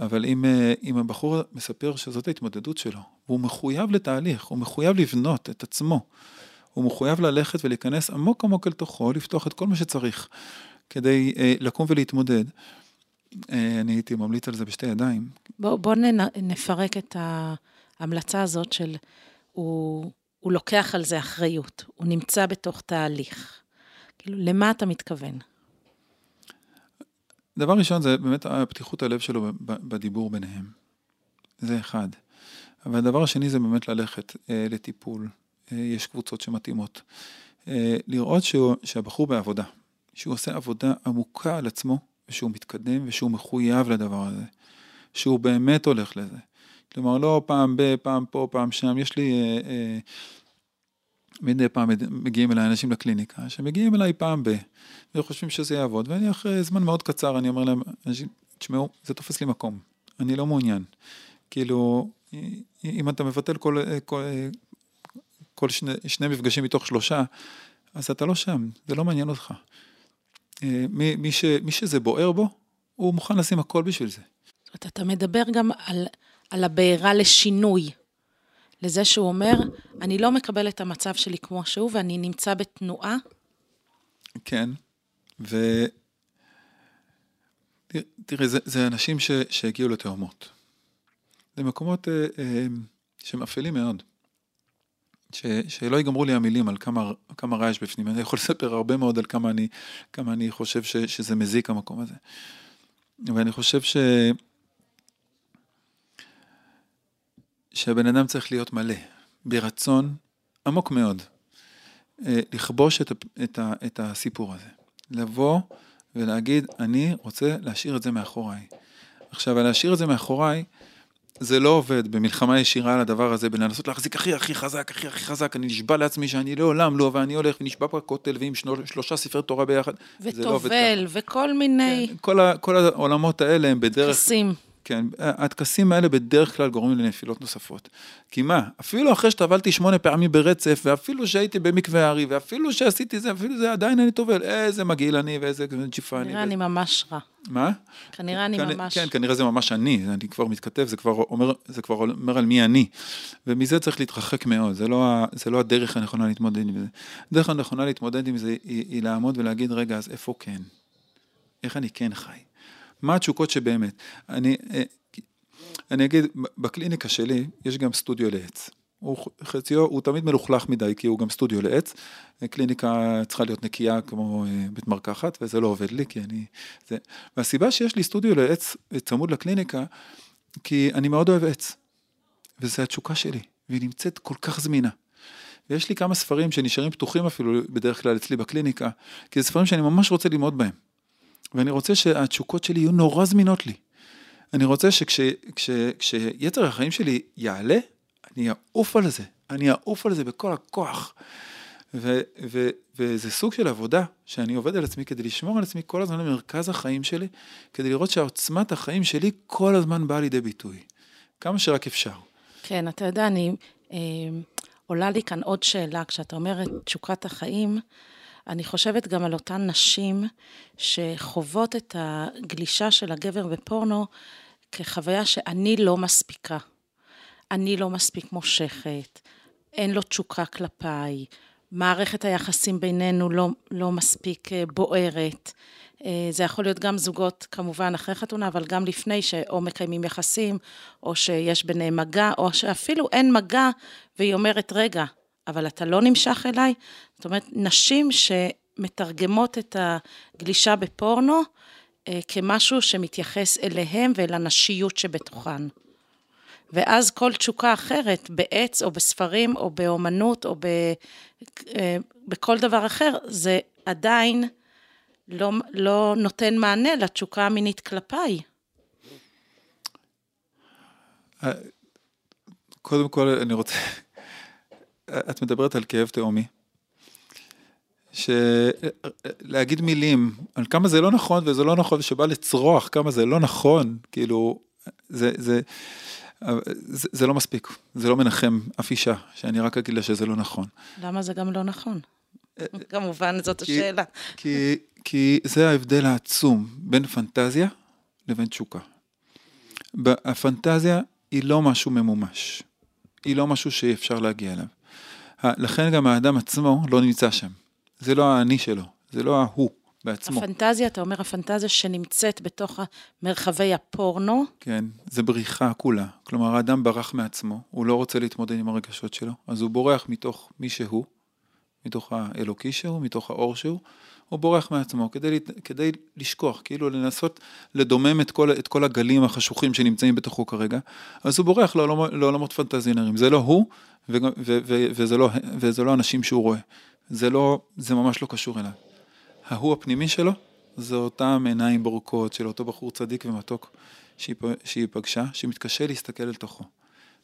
אבל אם, אה, אם הבחור מספר שזאת ההתמודדות שלו, והוא מחויב לתהליך, הוא מחויב לבנות את עצמו, הוא מחויב ללכת ולהיכנס עמוק עמוק אל תוכו, לפתוח את כל מה שצריך כדי אה, לקום ולהתמודד. אה, אני הייתי ממליץ על זה בשתי ידיים. בוא, בוא נפרק את ההמלצה הזאת של הוא, הוא לוקח על זה אחריות, הוא נמצא בתוך תהליך. כאילו, למה אתה מתכוון? דבר ראשון זה באמת פתיחות הלב שלו בדיבור ביניהם. זה אחד. אבל הדבר השני זה באמת ללכת אה, לטיפול. אה, יש קבוצות שמתאימות. אה, לראות שהוא, שהבחור בעבודה, שהוא עושה עבודה עמוקה על עצמו, ושהוא מתקדם ושהוא מחויב לדבר הזה, שהוא באמת הולך לזה. כלומר, לא פעם ב, פעם פה, פעם שם, יש לי... אה, אה, מדי פעם מגיעים אליי אנשים לקליניקה, שמגיעים אליי פעם ב, וחושבים שזה יעבוד, ואני אחרי זמן מאוד קצר, אני אומר להם, אנשים, תשמעו, זה תופס לי מקום, אני לא מעוניין. כאילו, אם אתה מבטל כל, כל, כל שני, שני מפגשים מתוך שלושה, אז אתה לא שם, זה לא מעניין אותך. אה, מי, מי, ש, מי שזה בוער בו, הוא מוכן לשים הכל בשביל זה. זאת אומרת, אתה מדבר גם על, על הבעירה לשינוי. לזה שהוא אומר, אני לא מקבל את המצב שלי כמו שהוא, ואני נמצא בתנועה? כן, ו... תראה, זה, זה אנשים ש, שהגיעו לתאומות. זה מקומות אה, אה, שהם אפלים מאוד. ש, שלא ייגמרו לי המילים על כמה, כמה רע יש בפנים. אני יכול לספר הרבה מאוד על כמה אני, כמה אני חושב ש, שזה מזיק המקום הזה. ואני חושב ש... שהבן אדם צריך להיות מלא, ברצון עמוק מאוד, אה, לכבוש את, את, את הסיפור הזה. לבוא ולהגיד, אני רוצה להשאיר את זה מאחוריי. עכשיו, להשאיר את זה מאחוריי, זה לא עובד במלחמה ישירה על הדבר הזה, בלנסות להחזיק הכי הכי חזק, הכי הכי חזק, אני נשבע לעצמי שאני לעולם לא, ואני הולך ונשבע בכותל ועם שלושה ספרי תורה ביחד. וטובל, לא וכל מיני... כן, כל, ה, כל העולמות האלה הם בדרך... טקסים. כן, הטקסים האלה בדרך כלל גורמים לנפילות נוספות. כי מה, אפילו אחרי שטבלתי שמונה פעמים ברצף, ואפילו שהייתי במקווה הארי, ואפילו שעשיתי זה, אפילו זה, עדיין אני טובל, איזה מגעיל אני ואיזה ג'יפה אני. כנראה אני ממש רע. מה? כנראה אני ממש... כן, כנראה זה ממש אני, אני כבר מתכתב, זה כבר אומר, זה כבר אומר על מי אני. ומזה צריך להתרחק מאוד, זה לא, זה לא הדרך הנכונה להתמודד עם זה. הדרך הנכונה להתמודד עם זה היא, היא לעמוד ולהגיד, רגע, אז איפה כן? איך אני כן חי? מה התשוקות שבאמת? אני, אה, אני אגיד, בקליניקה שלי יש גם סטודיו לעץ. הוא חציו, הוא תמיד מלוכלך מדי, כי הוא גם סטודיו לעץ. קליניקה צריכה להיות נקייה כמו אה, בית מרקחת, וזה לא עובד לי, כי אני... זה... והסיבה שיש לי סטודיו לעץ צמוד לקליניקה, כי אני מאוד אוהב עץ. וזו התשוקה שלי, והיא נמצאת כל כך זמינה. ויש לי כמה ספרים שנשארים פתוחים אפילו בדרך כלל אצלי בקליניקה, כי זה ספרים שאני ממש רוצה ללמוד בהם. ואני רוצה שהתשוקות שלי יהיו נורא זמינות לי. אני רוצה שכשיצר החיים שלי יעלה, אני אעוף על זה, אני אעוף על זה בכל הכוח. ו, ו, וזה סוג של עבודה שאני עובד על עצמי כדי לשמור על עצמי כל הזמן במרכז החיים שלי, כדי לראות שעוצמת החיים שלי כל הזמן באה לידי ביטוי. כמה שרק אפשר. כן, אתה יודע, אני, אה, עולה לי כאן עוד שאלה, כשאתה אומר את תשוקת החיים, אני חושבת גם על אותן נשים שחוות את הגלישה של הגבר בפורנו כחוויה שאני לא מספיקה. אני לא מספיק מושכת, אין לו תשוקה כלפיי, מערכת היחסים בינינו לא, לא מספיק אה, בוערת. אה, זה יכול להיות גם זוגות כמובן אחרי חתונה, אבל גם לפני שאו מקיימים יחסים, או שיש ביניהם מגע, או שאפילו אין מגע, והיא אומרת, רגע, אבל אתה לא נמשך אליי? זאת אומרת, נשים שמתרגמות את הגלישה בפורנו אה, כמשהו שמתייחס אליהם ואל הנשיות שבתוכן. ואז כל תשוקה אחרת, בעץ או בספרים או באומנות או ב, אה, בכל דבר אחר, זה עדיין לא, לא נותן מענה לתשוקה המינית כלפיי. אה, קודם כל, אני רוצה... את מדברת על כאב תהומי. שלהגיד מילים על כמה זה לא נכון וזה לא נכון, ושבא לצרוח כמה זה לא נכון, כאילו, זה, זה, זה, זה לא מספיק, זה לא מנחם אף אישה, שאני רק אגיד לה שזה לא נכון. למה זה גם לא נכון? כמובן, זאת כי, השאלה. כי, כי זה ההבדל העצום בין פנטזיה לבין תשוקה. הפנטזיה היא לא משהו ממומש, היא לא משהו שאפשר להגיע אליו. לכן גם האדם עצמו לא נמצא שם. זה לא האני שלו, זה לא ההוא. בעצמו. הפנטזיה, אתה אומר הפנטזיה שנמצאת בתוך מרחבי הפורנו? כן, זה בריחה כולה. כלומר, האדם ברח מעצמו, הוא לא רוצה להתמודד עם הרגשות שלו, אז הוא בורח מתוך מי שהוא, מתוך האלוקי שהוא, מתוך האור שהוא, הוא בורח מעצמו כדי, כדי לשכוח, כאילו לנסות לדומם את כל, את כל הגלים החשוכים שנמצאים בתוכו כרגע, אז הוא בורח לעולמות, לעולמות פנטזיונרים. זה לא הוא, ו, ו, ו, וזה, לא, וזה לא אנשים שהוא רואה. זה לא, זה ממש לא קשור אליו. ההוא הפנימי שלו, זה אותם עיניים בורקות של אותו בחור צדיק ומתוק שהיא, שהיא פגשה, שמתקשה להסתכל אל תוכו.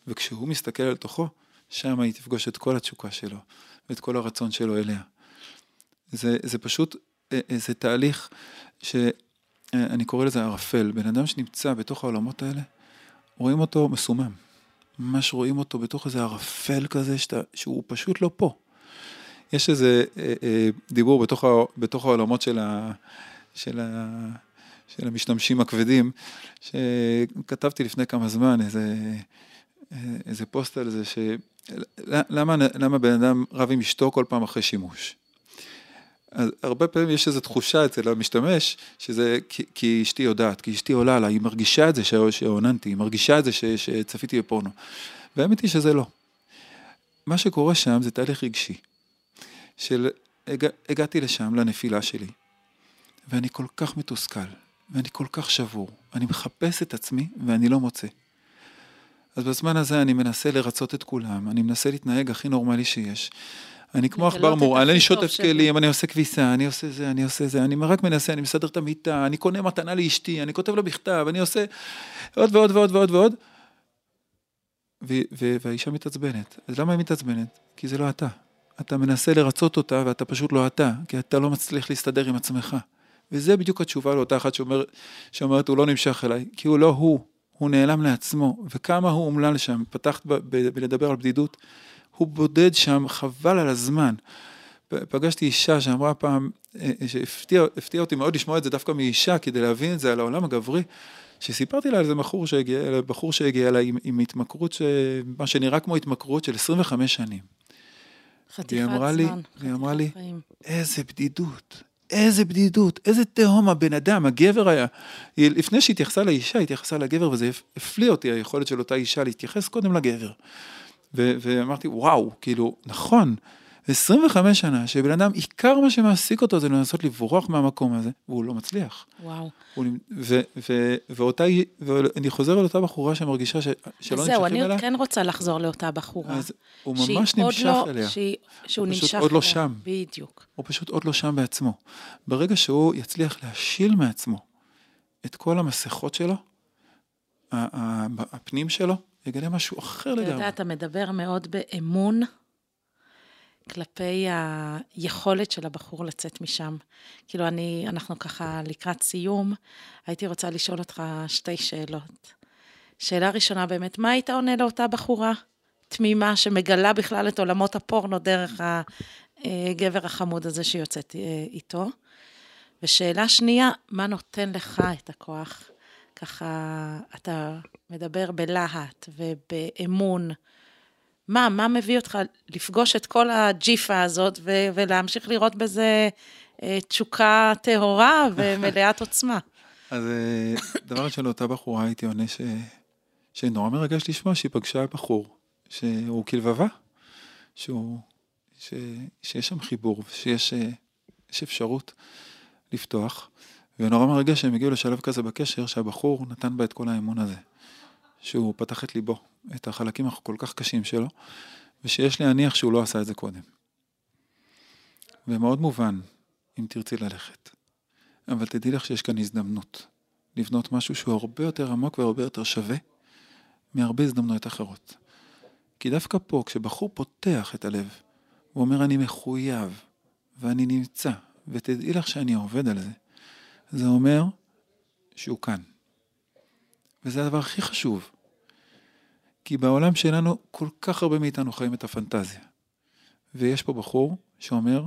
וכשהוא מסתכל אל תוכו, שם היא תפגוש את כל התשוקה שלו, ואת כל הרצון שלו אליה. זה, זה פשוט, אה, אה, זה תהליך שאני קורא לזה ערפל. בן אדם שנמצא בתוך העולמות האלה, רואים אותו מסומם. ממש רואים אותו בתוך איזה ערפל כזה, שאתה, שהוא פשוט לא פה. יש איזה אה, אה, דיבור בתוך, בתוך העולמות של, ה, של, ה, של המשתמשים הכבדים, שכתבתי לפני כמה זמן איזה, אה, איזה פוסט על זה, שלמה למה בן אדם רב עם אשתו כל פעם אחרי שימוש? אז הרבה פעמים יש איזו תחושה אצל המשתמש, שזה כי, כי אשתי יודעת, כי אשתי עולה לה, היא מרגישה את זה שהוננתי, היא מרגישה את זה ש, שצפיתי בפורנו. והאמת היא שזה לא. מה שקורה שם זה תהליך רגשי. של הגע, הגעתי לשם, לנפילה שלי, ואני כל כך מתוסכל, ואני כל כך שבור, אני מחפש את עצמי ואני לא מוצא. אז בזמן הזה אני מנסה לרצות את כולם, אני מנסה להתנהג הכי נורמלי שיש. אני כמו עכבר מורעל, אני שוטף כלים, אני עושה כביסה, אני עושה זה, אני עושה זה, אני רק מנסה, אני מסדר את המיטה, אני קונה מתנה לאשתי, אני כותב לה בכתב, אני עושה עוד ועוד ועוד ועוד ועוד. והאישה מתעצבנת. אז למה היא מתעצבנת? כי זה לא אתה. אתה מנסה לרצות אותה ואתה פשוט לא אתה, כי אתה לא מצליח להסתדר עם עצמך. וזה בדיוק התשובה לאותה אחת שאומר, שאומרת, הוא לא נמשך אליי, כי הוא לא הוא, הוא נעלם לעצמו, וכמה הוא אומלל שם, פתחת בלדבר על בדידות, הוא בודד שם, חבל על הזמן. פגשתי אישה שאמרה פעם, אה, שהפתיע אותי מאוד לשמוע את זה דווקא מאישה, כדי להבין את זה על העולם הגברי, שסיפרתי לה על איזה בחור שהגיע, בחור שהגיע אליי עם, עם התמכרות, ש... מה שנראה כמו התמכרות של 25 שנים. חתיכת זמן, לי, היא אמרה לי, איזה בדידות, איזה בדידות, איזה תהום הבן אדם, הגבר היה. היא, לפני שהתייחסה לאישה, התייחסה לגבר, וזה הפליא אותי, היכולת של אותה אישה להתייחס קודם לגבר. ו- ואמרתי, וואו, כאילו, נכון, 25 שנה, שבן אדם, עיקר מה שמעסיק אותו זה לנסות לברוח מהמקום הזה, והוא לא מצליח. וואו. ו, ו, ואותה, ואני חוזר על אותה בחורה שמרגישה ש, שלא נמשכים אליה. זהו, אני כן רוצה לחזור לאותה בחורה. אז הוא ממש נמשך לא, אליה. שהיא, שהוא נמשך אליה. הוא פשוט עוד לא שם. בדיוק. הוא פשוט עוד לא שם בעצמו. ברגע שהוא יצליח להשיל מעצמו את כל המסכות שלו, הפנים שלו, יגלה משהו אחר לגמרי. אתה יודע, אתה מדבר מאוד באמון. כלפי היכולת של הבחור לצאת משם. כאילו, אני, אנחנו ככה לקראת סיום, הייתי רוצה לשאול אותך שתי שאלות. שאלה ראשונה באמת, מה היית עונה לאותה בחורה תמימה שמגלה בכלל את עולמות הפורנו דרך הגבר החמוד הזה שיוצאת אה, איתו? ושאלה שנייה, מה נותן לך את הכוח? ככה, אתה מדבר בלהט ובאמון. מה, מה מביא אותך לפגוש את כל הג'יפה הזאת ו- ולהמשיך לראות בזה אה, תשוקה טהורה ומלאת עוצמה? אז אה, דבר ראשון, לאותה בחורה הייתי עונה ש... שנורא מרגש לשמוע שהיא פגשה בחור, שהוא כלבבה, שהוא... ש... שיש שם חיבור, שיש אה, אפשרות לפתוח, ונורא מרגש שהם הגיעו לשלב כזה בקשר, שהבחור נתן בה את כל האמון הזה. שהוא פתח את ליבו, את החלקים הכל כך קשים שלו, ושיש להניח שהוא לא עשה את זה קודם. ומאוד מובן, אם תרצי ללכת. אבל תדעי לך שיש כאן הזדמנות לבנות משהו שהוא הרבה יותר עמוק והרבה יותר שווה מהרבה הזדמנויות אחרות. כי דווקא פה, כשבחור פותח את הלב, הוא אומר אני מחויב, ואני נמצא, ותדעי לך שאני עובד על זה, זה אומר שהוא כאן. וזה הדבר הכי חשוב. כי בעולם שלנו, כל כך הרבה מאיתנו חיים את הפנטזיה. ויש פה בחור שאומר,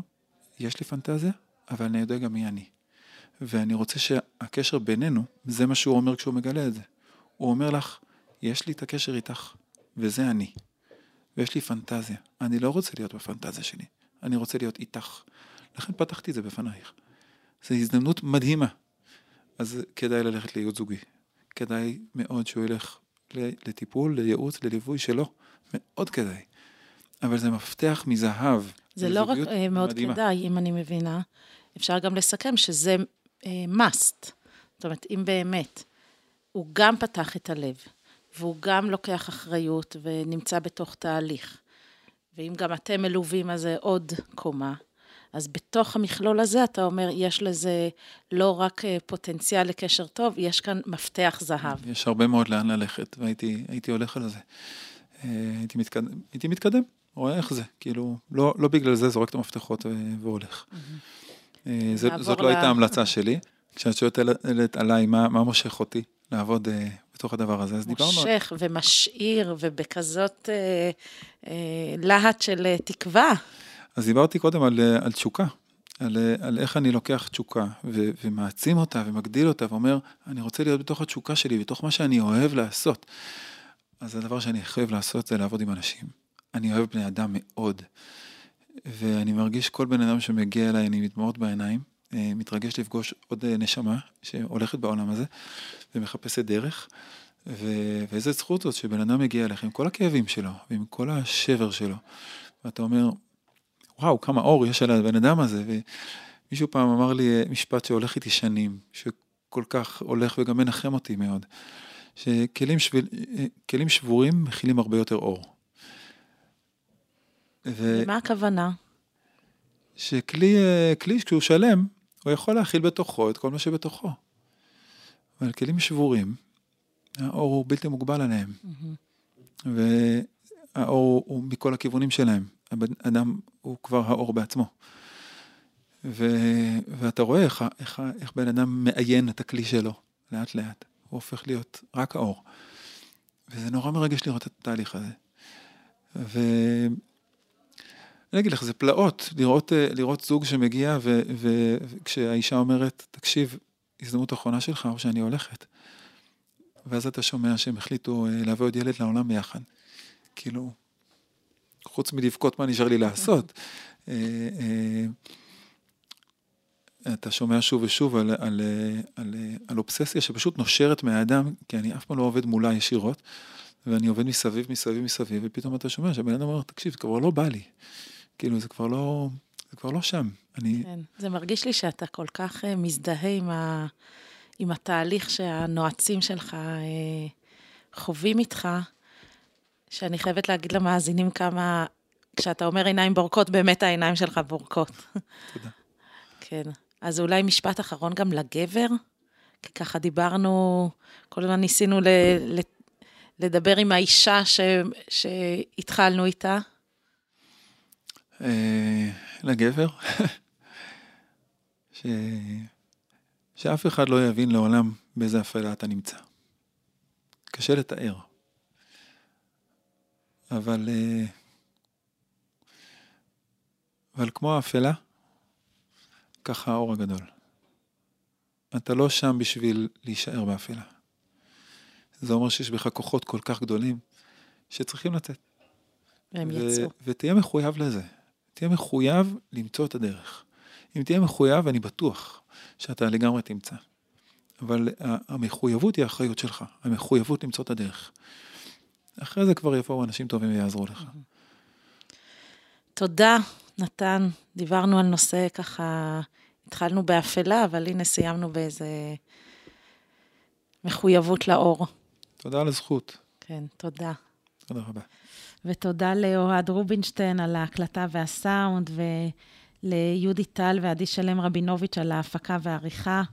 יש לי פנטזיה, אבל אני יודע גם מי אני. ואני רוצה שהקשר בינינו, זה מה שהוא אומר כשהוא מגלה את זה. הוא אומר לך, יש לי את הקשר איתך, וזה אני. ויש לי פנטזיה. אני לא רוצה להיות בפנטזיה שלי, אני רוצה להיות איתך. לכן פתחתי את זה בפנייך. זו הזדמנות מדהימה. אז כדאי ללכת לייעוץ זוגי. כדאי מאוד שהוא ילך לטיפול, לייעוץ, לליווי שלו, מאוד כדאי. אבל זה מפתח מזהב. זה לא רק מאוד מדהימה. כדאי, אם אני מבינה, אפשר גם לסכם שזה uh, must. זאת אומרת, אם באמת הוא גם פתח את הלב, והוא גם לוקח אחריות ונמצא בתוך תהליך, ואם גם אתם מלווים, אז זה עוד קומה. אז בתוך המכלול הזה, אתה אומר, יש לזה לא רק אה, פוטנציאל לקשר טוב, יש כאן מפתח זהב. יש הרבה מאוד לאן ללכת, והייתי הולך על זה. אה, הייתי מתקדם, הייתי מתקדם, רואה איך זה, כאילו, לא, לא בגלל זה זורק את המפתחות והולך. Mm-hmm. זה, זאת לא הייתה ההמלצה שלי. כשאת שואלת עליי מה, מה מושך אותי לעבוד uh, בתוך הדבר הזה, אז דיברנו... מושך ומשאיר ובכזאת uh, uh, להט של uh, תקווה. אז דיברתי קודם על, אה, על תשוקה, על, אה, על איך אני לוקח תשוקה ו, ומעצים אותה ומגדיל אותה ואומר, אני רוצה להיות בתוך התשוקה שלי, בתוך מה שאני אוהב לעשות. אז הדבר שאני אוהב לעשות זה לעבוד עם אנשים. אני אוהב בני אדם מאוד, ואני מרגיש כל בן אדם שמגיע אליי, אני מתמרות בעיניים, אה, מתרגש לפגוש עוד נשמה שהולכת בעולם הזה ומחפשת דרך. ו- ואיזה זכות זאת שבן אדם מגיע אליך עם כל הכאבים שלו ועם כל השבר שלו, ואתה אומר, וואו, כמה אור יש על הבן אדם הזה. ומישהו פעם אמר לי משפט שהולך איתי שנים, שכל כך הולך וגם מנחם אותי מאוד, שכלים שביל, שבורים מכילים הרבה יותר אור. ו... מה הכוונה? שכלי, כלי כשהוא שלם, הוא יכול להכיל בתוכו את כל מה שבתוכו. אבל כלים שבורים, האור הוא בלתי מוגבל עליהם. Mm-hmm. והאור הוא מכל הכיוונים שלהם. האדם הוא כבר האור בעצמו. ו, ואתה רואה איך, איך, איך בן אדם מעיין את הכלי שלו, לאט לאט. הוא הופך להיות רק האור. וזה נורא מרגש לראות את התהליך הזה. ו... אני אגיד לך, זה פלאות, לראות, לראות זוג שמגיע וכשהאישה אומרת, תקשיב, הזדמנות אחרונה שלך או שאני הולכת. ואז אתה שומע שהם החליטו אה, להביא עוד ילד לעולם ביחד. כאילו, חוץ מלבכות מה נשאר לי לעשות. אה, אתה שומע שוב ושוב על, על, על, על אובססיה שפשוט נושרת מהאדם, כי אני אף פעם לא עובד מולה ישירות, ואני עובד מסביב, מסביב, מסביב, ופתאום אתה שומע שהבן אדם אומר, תקשיב, זה כבר לא בא לי. כאילו, זה כבר לא, זה כבר לא שם. אני... כן, זה מרגיש לי שאתה כל כך אה, מזדהה עם, ה, עם התהליך שהנועצים שלך אה, חווים איתך, שאני חייבת להגיד למאזינים כמה, כשאתה אומר עיניים בורקות, באמת העיניים שלך בורקות. תודה. כן. אז אולי משפט אחרון גם לגבר, כי ככה דיברנו, כל הזמן ניסינו ל, ל, לדבר עם האישה ש, שהתחלנו איתה. אה, לגבר, ש... שאף אחד לא יבין לעולם באיזה אפלה אתה נמצא. קשה לתאר. אבל, אה, אבל כמו האפלה, ככה האור הגדול. אתה לא שם בשביל להישאר באפלה. זה אומר שיש בך כוחות כל כך גדולים שצריכים לצאת. והם יצאו. ותהיה מחויב לזה. תהיה מחויב למצוא את הדרך. אם תהיה מחויב, אני בטוח שאתה לגמרי תמצא. אבל המחויבות היא האחריות שלך, המחויבות למצוא את הדרך. אחרי זה כבר יבואו אנשים טובים ויעזרו לך. תודה, נתן. דיברנו על נושא ככה, התחלנו באפלה, אבל הנה סיימנו באיזה מחויבות לאור. תודה על הזכות. כן, תודה. תודה רבה. ותודה לאוהד רובינשטיין על ההקלטה והסאונד, וליהודי טל ועדי שלם רבינוביץ' על ההפקה והעריכה.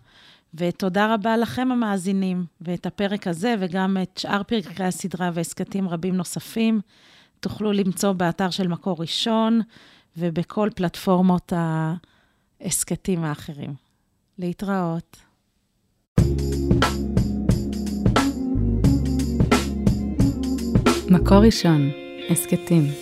ותודה רבה לכם המאזינים, ואת הפרק הזה וגם את שאר פרקי הסדרה והסכתים רבים נוספים תוכלו למצוא באתר של מקור ראשון ובכל פלטפורמות ההסכתים האחרים. להתראות. מקור ראשון הסכתים.